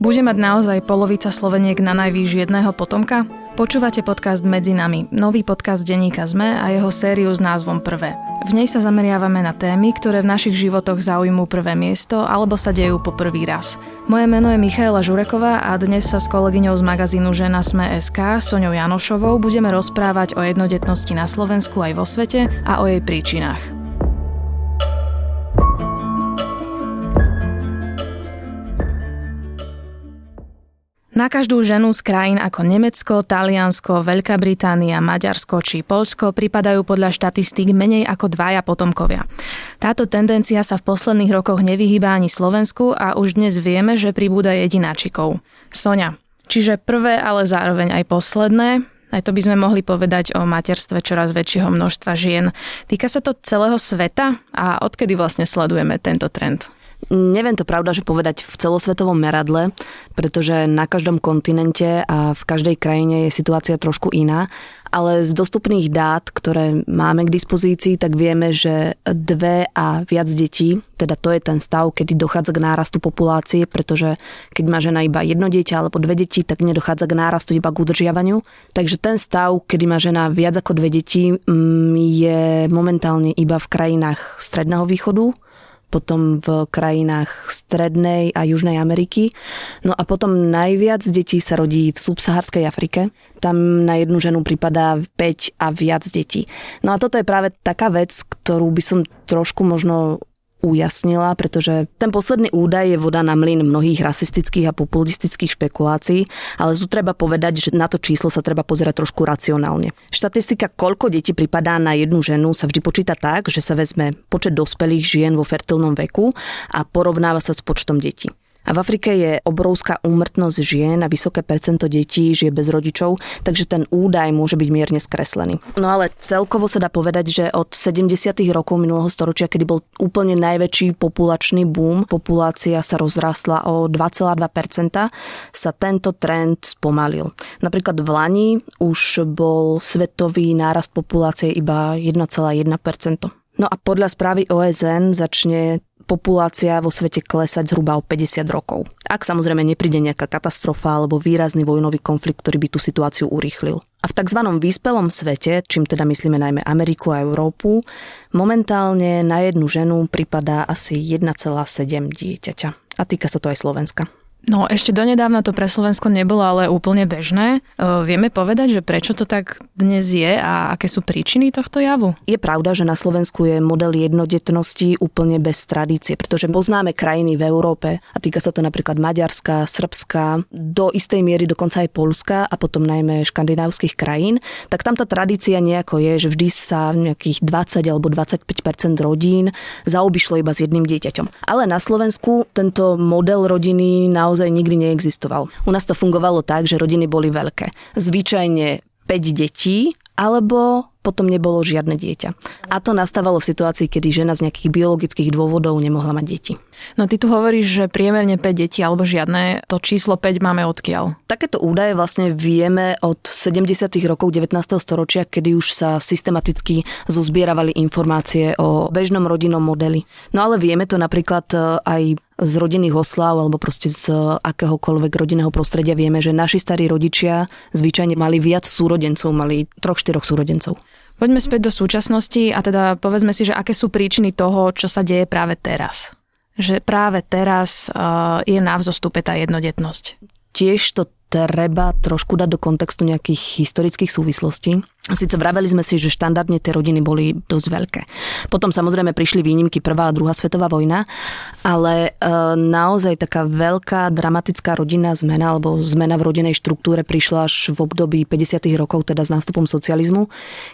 Bude mať naozaj polovica Sloveniek na najvýš jedného potomka? Počúvate podcast Medzi nami, nový podcast denníka ZME a jeho sériu s názvom Prvé. V nej sa zameriavame na témy, ktoré v našich životoch zaujímú prvé miesto alebo sa dejú po prvý raz. Moje meno je Michaela Žureková a dnes sa s kolegyňou z magazínu Žena Sme SK, Soňou Janošovou, budeme rozprávať o jednodetnosti na Slovensku aj vo svete a o jej príčinách. Na každú ženu z krajín ako Nemecko, Taliansko, Veľká Británia, Maďarsko či Polsko pripadajú podľa štatistík menej ako dvaja potomkovia. Táto tendencia sa v posledných rokoch nevyhýba ani Slovensku a už dnes vieme, že pribúda jedináčikov. Sonia, čiže prvé, ale zároveň aj posledné, aj to by sme mohli povedať o materstve čoraz väčšieho množstva žien. Týka sa to celého sveta a odkedy vlastne sledujeme tento trend? Neviem to pravda, že povedať v celosvetovom meradle, pretože na každom kontinente a v každej krajine je situácia trošku iná, ale z dostupných dát, ktoré máme k dispozícii, tak vieme, že dve a viac detí, teda to je ten stav, kedy dochádza k nárastu populácie, pretože keď má žena iba jedno dieťa alebo dve deti, tak nedochádza k nárastu, iba k udržiavaniu. Takže ten stav, kedy má žena viac ako dve deti, mm, je momentálne iba v krajinách Stredného východu, potom v krajinách Strednej a Južnej Ameriky. No a potom najviac detí sa rodí v subsaharskej Afrike. Tam na jednu ženu pripadá 5 a viac detí. No a toto je práve taká vec, ktorú by som trošku možno ujasnila, pretože ten posledný údaj je voda na mlyn mnohých rasistických a populistických špekulácií, ale tu treba povedať, že na to číslo sa treba pozerať trošku racionálne. Štatistika, koľko detí pripadá na jednu ženu, sa vždy počíta tak, že sa vezme počet dospelých žien vo fertilnom veku a porovnáva sa s počtom detí. A v Afrike je obrovská úmrtnosť žien a vysoké percento detí žije bez rodičov, takže ten údaj môže byť mierne skreslený. No ale celkovo sa dá povedať, že od 70. rokov minulého storočia, kedy bol úplne najväčší populačný boom, populácia sa rozrastla o 2,2%, sa tento trend spomalil. Napríklad v Lani už bol svetový nárast populácie iba 1,1%. No a podľa správy OSN začne populácia vo svete klesať zhruba o 50 rokov. Ak samozrejme nepríde nejaká katastrofa alebo výrazný vojnový konflikt, ktorý by tú situáciu urýchlil. A v tzv. vyspelom svete, čím teda myslíme najmä Ameriku a Európu, momentálne na jednu ženu pripadá asi 1,7 dieťaťa. A týka sa to aj Slovenska. No ešte donedávna to pre Slovensko nebolo ale úplne bežné. E, vieme povedať, že prečo to tak dnes je a aké sú príčiny tohto javu? Je pravda, že na Slovensku je model jednodetnosti úplne bez tradície, pretože poznáme krajiny v Európe a týka sa to napríklad Maďarska, Srbska, do istej miery dokonca aj Polska a potom najmä škandinávskych krajín, tak tam tá tradícia nejako je, že vždy sa nejakých 20 alebo 25% rodín zaobišlo iba s jedným dieťaťom. Ale na Slovensku tento model rodiny na naozaj nikdy neexistoval. U nás to fungovalo tak, že rodiny boli veľké. Zvyčajne 5 detí alebo potom nebolo žiadne dieťa. A to nastávalo v situácii, kedy žena z nejakých biologických dôvodov nemohla mať deti. No ty tu hovoríš, že priemerne 5 detí alebo žiadne, to číslo 5 máme odkiaľ? Takéto údaje vlastne vieme od 70. rokov 19. storočia, kedy už sa systematicky zozbieravali informácie o bežnom rodinnom modeli. No ale vieme to napríklad e, aj z rodinných oslav alebo proste z akéhokoľvek rodinného prostredia vieme, že naši starí rodičia zvyčajne mali viac súrodencov, mali troch, štyroch súrodencov. Poďme späť do súčasnosti a teda povedzme si, že aké sú príčiny toho, čo sa deje práve teraz. Že práve teraz uh, je na vzostupe tá jednodetnosť. Tiež to treba trošku dať do kontextu nejakých historických súvislostí. Sice vraveli sme si, že štandardne tie rodiny boli dosť veľké. Potom samozrejme prišli výnimky prvá a druhá svetová vojna, ale e, naozaj taká veľká dramatická rodinná zmena alebo zmena v rodinej štruktúre prišla až v období 50. rokov, teda s nástupom socializmu,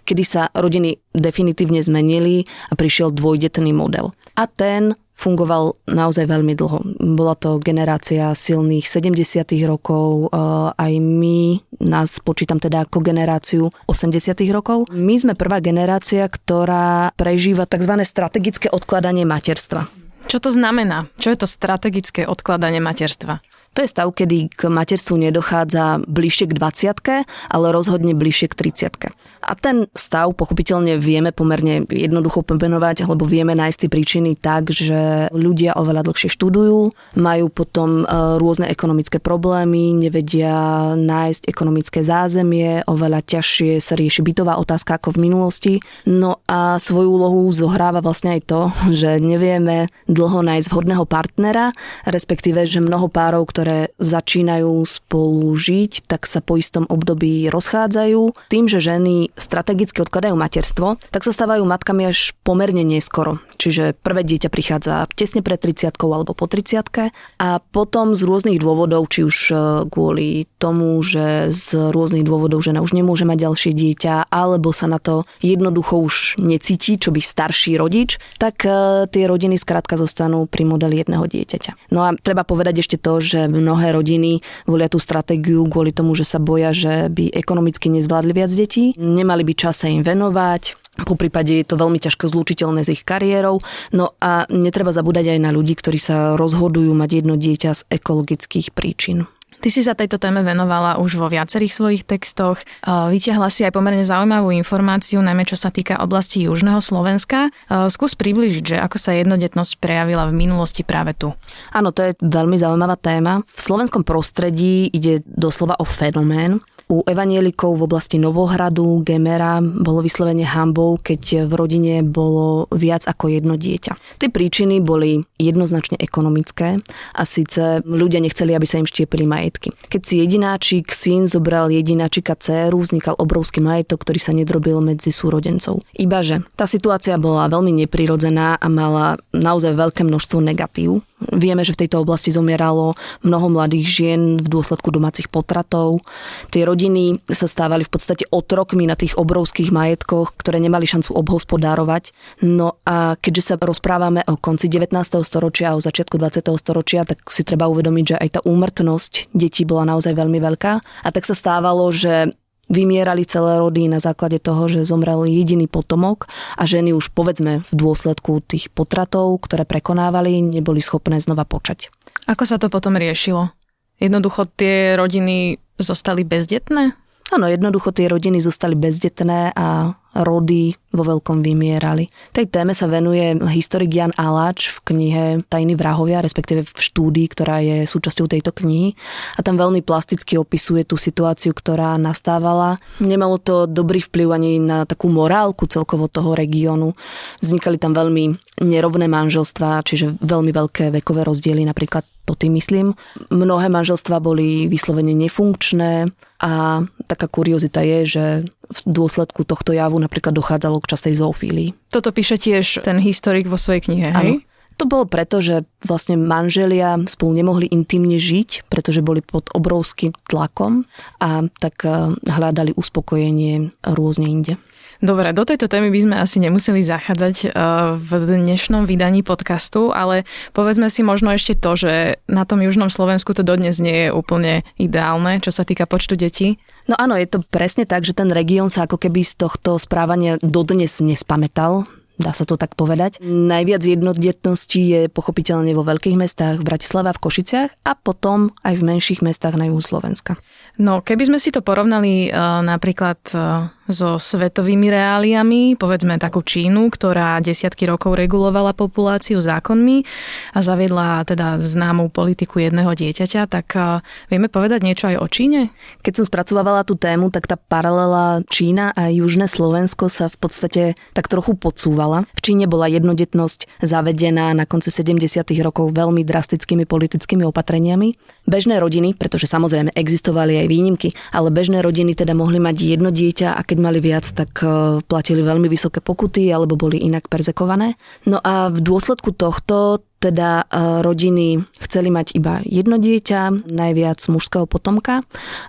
kedy sa rodiny definitívne zmenili a prišiel dvojdetný model. A ten fungoval naozaj veľmi dlho. Bola to generácia silných 70. rokov, e, aj my nás počítam teda ako generáciu 80. rokov. My sme prvá generácia, ktorá prežíva tzv. strategické odkladanie materstva. Čo to znamená? Čo je to strategické odkladanie materstva? To je stav, kedy k materstvu nedochádza bližšie k 20 ale rozhodne bližšie k 30 A ten stav pochopiteľne vieme pomerne jednoducho pomenovať, alebo vieme nájsť tie príčiny tak, že ľudia oveľa dlhšie študujú, majú potom e, rôzne ekonomické problémy, nevedia nájsť ekonomické zázemie, oveľa ťažšie sa rieši bytová otázka ako v minulosti. No a svoju úlohu zohráva vlastne aj to, že nevieme dlho nájsť vhodného partnera, respektíve, že mnoho párov, ktoré začínajú spolu žiť, tak sa po istom období rozchádzajú. Tým, že ženy strategicky odkladajú materstvo, tak sa stávajú matkami až pomerne neskoro. Čiže prvé dieťa prichádza tesne pred 30 alebo po 30 a potom z rôznych dôvodov, či už e, kvôli tomu, že z rôznych dôvodov žena už nemôže mať ďalšie dieťa, alebo sa na to jednoducho už necíti, čo by starší rodič, tak e, tie rodiny skrátka zostanú pri modeli jedného dieťaťa. No a treba povedať ešte to, že mnohé rodiny volia tú stratégiu kvôli tomu, že sa boja, že by ekonomicky nezvládli viac detí, nemali by čas sa im venovať, po prípade je to veľmi ťažko zlúčiteľné s ich kariérou. No a netreba zabúdať aj na ľudí, ktorí sa rozhodujú mať jedno dieťa z ekologických príčin. Ty si sa tejto téme venovala už vo viacerých svojich textoch. Vyťahla si aj pomerne zaujímavú informáciu, najmä čo sa týka oblasti Južného Slovenska. Skús približiť, že ako sa jednodetnosť prejavila v minulosti práve tu. Áno, to je veľmi zaujímavá téma. V slovenskom prostredí ide doslova o fenomén, u evanielikov v oblasti Novohradu, Gemera bolo vyslovene hambou, keď v rodine bolo viac ako jedno dieťa. Tie príčiny boli jednoznačne ekonomické a síce ľudia nechceli, aby sa im štiepili majetky. Keď si jedináčik syn zobral jedináčika dceru, vznikal obrovský majetok, ktorý sa nedrobil medzi súrodencov. Ibaže tá situácia bola veľmi neprirodzená a mala naozaj veľké množstvo negatív. Vieme, že v tejto oblasti zomieralo mnoho mladých žien v dôsledku domácich potratov. Tie rodiny sa stávali v podstate otrokmi na tých obrovských majetkoch, ktoré nemali šancu obhospodárovať. No a keďže sa rozprávame o konci 19. storočia a o začiatku 20. storočia, tak si treba uvedomiť, že aj tá úmrtnosť detí bola naozaj veľmi veľká. A tak sa stávalo, že Vymierali celé rody na základe toho, že zomrel jediný potomok a ženy už povedzme v dôsledku tých potratov, ktoré prekonávali, neboli schopné znova počať. Ako sa to potom riešilo? Jednoducho tie rodiny zostali bezdetné? Áno, jednoducho tie rodiny zostali bezdetné a rody vo veľkom vymierali. Tej téme sa venuje historik Jan Aláč v knihe Tajní vrahovia, respektíve v štúdii, ktorá je súčasťou tejto knihy. A tam veľmi plasticky opisuje tú situáciu, ktorá nastávala. Nemalo to dobrý vplyv ani na takú morálku celkovo toho regiónu. Vznikali tam veľmi nerovné manželstvá, čiže veľmi veľké vekové rozdiely, napríklad to tým myslím. Mnohé manželstva boli vyslovene nefunkčné a taká kuriozita je, že v dôsledku tohto javu napríklad dochádzalo k častej zoofílii. Toto píše tiež ten historik vo svojej knihe, hej? Ano. To bolo preto, že vlastne manželia spolu nemohli intimne žiť, pretože boli pod obrovským tlakom a tak eh, hľadali uspokojenie rôzne inde. Dobre, do tejto témy by sme asi nemuseli zachádzať eh, v dnešnom vydaní podcastu, ale povedzme si možno ešte to, že na tom južnom Slovensku to dodnes nie je úplne ideálne, čo sa týka počtu detí. No áno, je to presne tak, že ten región sa ako keby z tohto správania dodnes nespamätal dá sa to tak povedať. Najviac jednodetností je pochopiteľne vo veľkých mestách, v Bratislave a v Košiciach a potom aj v menších mestách na juhu Slovenska. No, keby sme si to porovnali uh, napríklad uh, so svetovými reáliami, povedzme takú Čínu, ktorá desiatky rokov regulovala populáciu zákonmi a zaviedla teda známú politiku jedného dieťaťa, tak uh, vieme povedať niečo aj o Číne? Keď som spracovávala tú tému, tak tá paralela Čína a Južné Slovensko sa v podstate tak trochu podsúva fungovala. V Číne bola jednodetnosť zavedená na konci 70. rokov veľmi drastickými politickými opatreniami. Bežné rodiny, pretože samozrejme existovali aj výnimky, ale bežné rodiny teda mohli mať jedno dieťa a keď mali viac, tak e, platili veľmi vysoké pokuty alebo boli inak perzekované. No a v dôsledku tohto teda e, rodiny chceli mať iba jedno dieťa, najviac mužského potomka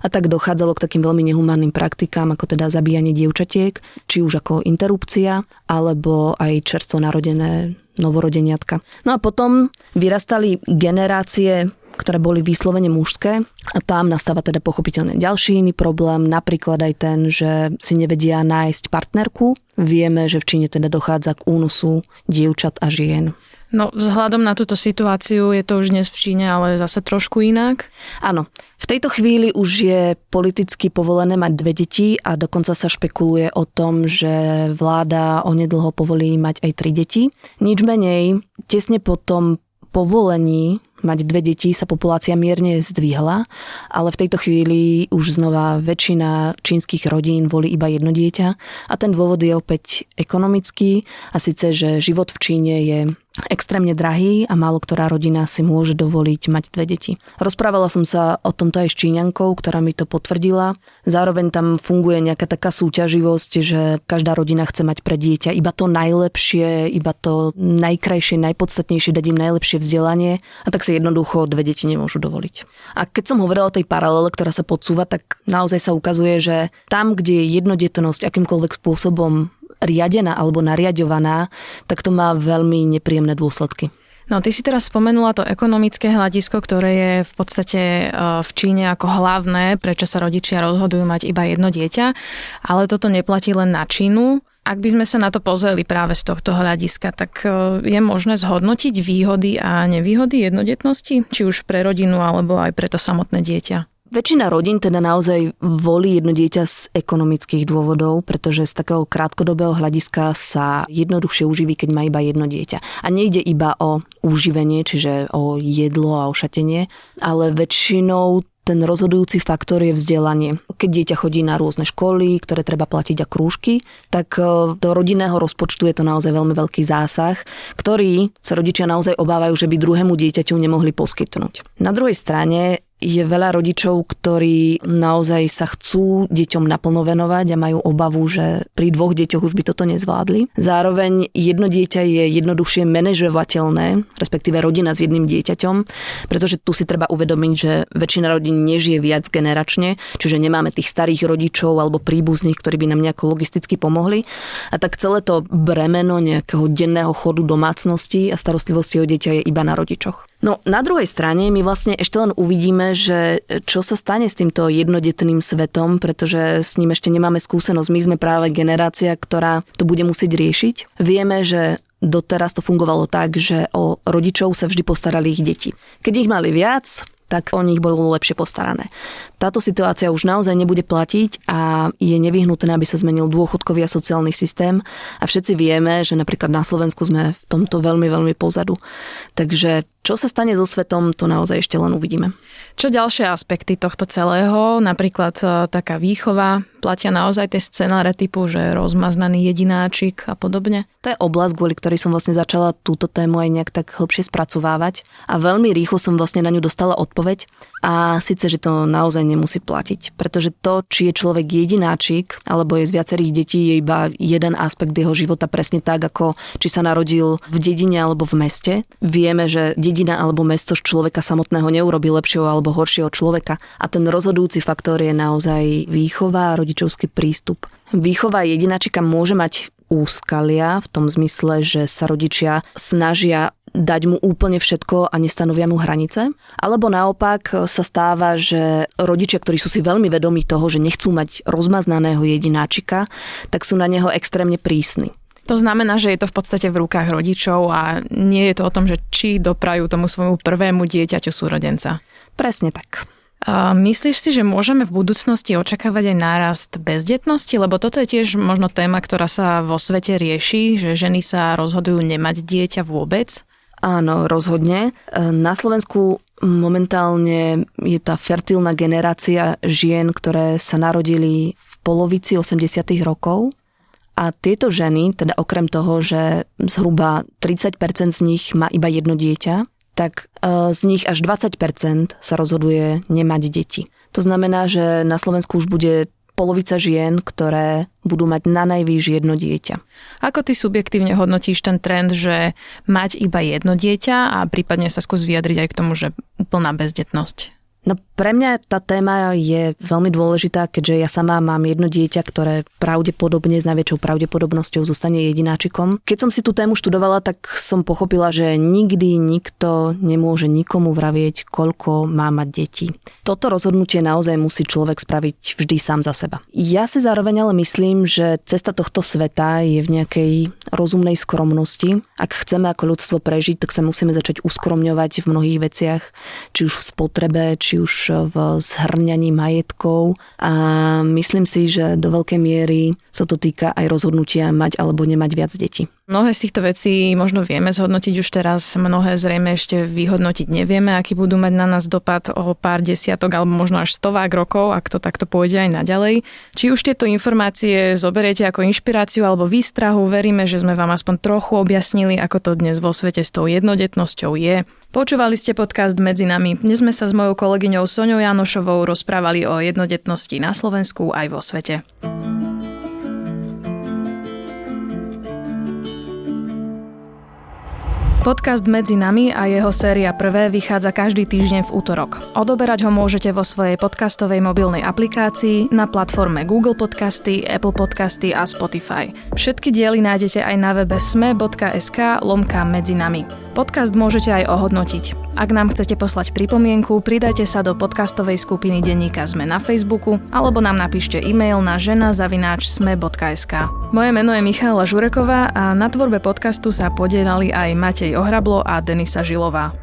a tak dochádzalo k takým veľmi nehumánnym praktikám, ako teda zabíjanie dievčatiek, či už ako interrupcia, alebo aj čerstvo narodené novorodeniatka. No a potom vyrastali generácie ktoré boli vyslovene mužské a tam nastáva teda pochopiteľne ďalší iný problém, napríklad aj ten, že si nevedia nájsť partnerku. Vieme, že v Číne teda dochádza k únosu dievčat a žien. No vzhľadom na túto situáciu je to už dnes v Číne, ale zase trošku inak. Áno, v tejto chvíli už je politicky povolené mať dve deti a dokonca sa špekuluje o tom, že vláda onedlho povolí mať aj tri deti. Nič menej, tesne po tom povolení mať dve deti sa populácia mierne zdvihla, ale v tejto chvíli už znova väčšina čínskych rodín volí iba jedno dieťa. A ten dôvod je opäť ekonomický a síce, že život v Číne je extrémne drahý a málo ktorá rodina si môže dovoliť mať dve deti. Rozprávala som sa o tomto aj s Číňankou, ktorá mi to potvrdila. Zároveň tam funguje nejaká taká súťaživosť, že každá rodina chce mať pre dieťa iba to najlepšie, iba to najkrajšie, najpodstatnejšie, dať im najlepšie vzdelanie a tak si jednoducho dve deti nemôžu dovoliť. A keď som hovorila o tej paralele, ktorá sa podsúva, tak naozaj sa ukazuje, že tam, kde je jednodetnosť akýmkoľvek spôsobom riadená alebo nariadovaná, tak to má veľmi nepríjemné dôsledky. No, ty si teraz spomenula to ekonomické hľadisko, ktoré je v podstate e, v Číne ako hlavné, prečo sa rodičia rozhodujú mať iba jedno dieťa, ale toto neplatí len na Čínu. Ak by sme sa na to pozreli práve z tohto hľadiska, tak e, je možné zhodnotiť výhody a nevýhody jednodetnosti, či už pre rodinu alebo aj pre to samotné dieťa? Väčšina rodín teda naozaj volí jedno dieťa z ekonomických dôvodov, pretože z takého krátkodobého hľadiska sa jednoduchšie uživí, keď má iba jedno dieťa. A nejde iba o uživenie, čiže o jedlo a o šatenie, ale väčšinou ten rozhodujúci faktor je vzdelanie. Keď dieťa chodí na rôzne školy, ktoré treba platiť a krúžky, tak e, do rodinného rozpočtu je to naozaj veľmi veľký zásah, ktorý sa rodičia naozaj obávajú, že by druhému dieťaťu nemohli poskytnúť. Na druhej strane je veľa rodičov, ktorí naozaj sa chcú deťom naplno venovať a majú obavu, že pri dvoch deťoch už by toto nezvládli. Zároveň jedno dieťa je jednoduchšie manažovateľné, respektíve rodina s jedným dieťaťom, pretože tu si treba uvedomiť, že väčšina rodín nežije viac generačne, čiže nemáme tých starých rodičov alebo príbuzných, ktorí by nám nejako logisticky pomohli. A tak celé to bremeno nejakého denného chodu domácnosti a starostlivosti o dieťa je iba na rodičoch. No na druhej strane my vlastne ešte len uvidíme, že čo sa stane s týmto jednodetným svetom, pretože s ním ešte nemáme skúsenosť. My sme práve generácia, ktorá to bude musieť riešiť. Vieme, že doteraz to fungovalo tak, že o rodičov sa vždy postarali ich deti. Keď ich mali viac, tak o nich bolo lepšie postarané. Táto situácia už naozaj nebude platiť a je nevyhnutné, aby sa zmenil dôchodkový a sociálny systém a všetci vieme, že napríklad na Slovensku sme v tomto veľmi, veľmi pozadu. Takže čo sa stane so svetom, to naozaj ešte len uvidíme. Čo ďalšie aspekty tohto celého, napríklad e, taká výchova, platia naozaj tie scenáre typu, že rozmaznaný jedináčik a podobne? To je oblasť, kvôli ktorej som vlastne začala túto tému aj nejak tak hlbšie spracovávať a veľmi rýchlo som vlastne na ňu dostala odpoveď a síce, že to naozaj nemusí platiť, pretože to, či je človek jedináčik alebo je z viacerých detí, je iba jeden aspekt jeho života presne tak, ako či sa narodil v dedine alebo v meste. Vieme, že dedina alebo mesto z človeka samotného neurobi lepšieho alebo horšieho človeka a ten rozhodujúci faktor je naozaj výchova a rodičovský prístup. Výchova jedinačika môže mať úskalia v tom zmysle, že sa rodičia snažia dať mu úplne všetko a nestanovia mu hranice. Alebo naopak sa stáva, že rodičia, ktorí sú si veľmi vedomí toho, že nechcú mať rozmaznaného jedináčika, tak sú na neho extrémne prísni. To znamená, že je to v podstate v rukách rodičov a nie je to o tom, že či doprajú tomu svojmu prvému dieťaťu súrodenca. Presne tak. A myslíš si, že môžeme v budúcnosti očakávať aj nárast bezdetnosti? Lebo toto je tiež možno téma, ktorá sa vo svete rieši, že ženy sa rozhodujú nemať dieťa vôbec? Áno, rozhodne. E, na Slovensku momentálne je tá fertilná generácia žien, ktoré sa narodili v polovici 80. rokov. A tieto ženy, teda okrem toho, že zhruba 30% z nich má iba jedno dieťa, tak e, z nich až 20% sa rozhoduje nemať deti. To znamená, že na Slovensku už bude polovica žien, ktoré budú mať na najvýš jedno dieťa. Ako ty subjektívne hodnotíš ten trend, že mať iba jedno dieťa a prípadne sa skús vyjadriť aj k tomu, že úplná bezdetnosť? No pre mňa tá téma je veľmi dôležitá, keďže ja sama mám jedno dieťa, ktoré pravdepodobne s najväčšou pravdepodobnosťou zostane jedináčikom. Keď som si tú tému študovala, tak som pochopila, že nikdy nikto nemôže nikomu vravieť, koľko má mať detí. Toto rozhodnutie naozaj musí človek spraviť vždy sám za seba. Ja si zároveň ale myslím, že cesta tohto sveta je v nejakej rozumnej skromnosti. Ak chceme ako ľudstvo prežiť, tak sa musíme začať uskromňovať v mnohých veciach, či už v spotrebe, či už v zhrňaní majetkov. A myslím si, že do veľkej miery sa to týka aj rozhodnutia mať alebo nemať viac detí. Mnohé z týchto vecí možno vieme zhodnotiť už teraz, mnohé zrejme ešte vyhodnotiť nevieme, aký budú mať na nás dopad o pár desiatok alebo možno až stovák rokov, ak to takto pôjde aj naďalej. Či už tieto informácie zoberiete ako inšpiráciu alebo výstrahu, veríme, že sme vám aspoň trochu objasnili, ako to dnes vo svete s tou jednodetnosťou je. Počúvali ste podcast Medzi nami. Dnes sme sa s mojou kolegyňou Soňou Janošovou rozprávali o jednodetnosti na Slovensku aj vo svete. Podcast Medzi nami a jeho séria prvé vychádza každý týždeň v útorok. Odoberať ho môžete vo svojej podcastovej mobilnej aplikácii na platforme Google Podcasty, Apple Podcasty a Spotify. Všetky diely nájdete aj na webe sme.sk lomka medzi nami. Podcast môžete aj ohodnotiť. Ak nám chcete poslať pripomienku, pridajte sa do podcastovej skupiny Denníka Sme na Facebooku alebo nám napíšte e-mail na žena.sme.sk. Moje meno je Michála Žureková a na tvorbe podcastu sa podielali aj Matej Ohrablo a Denisa Žilová.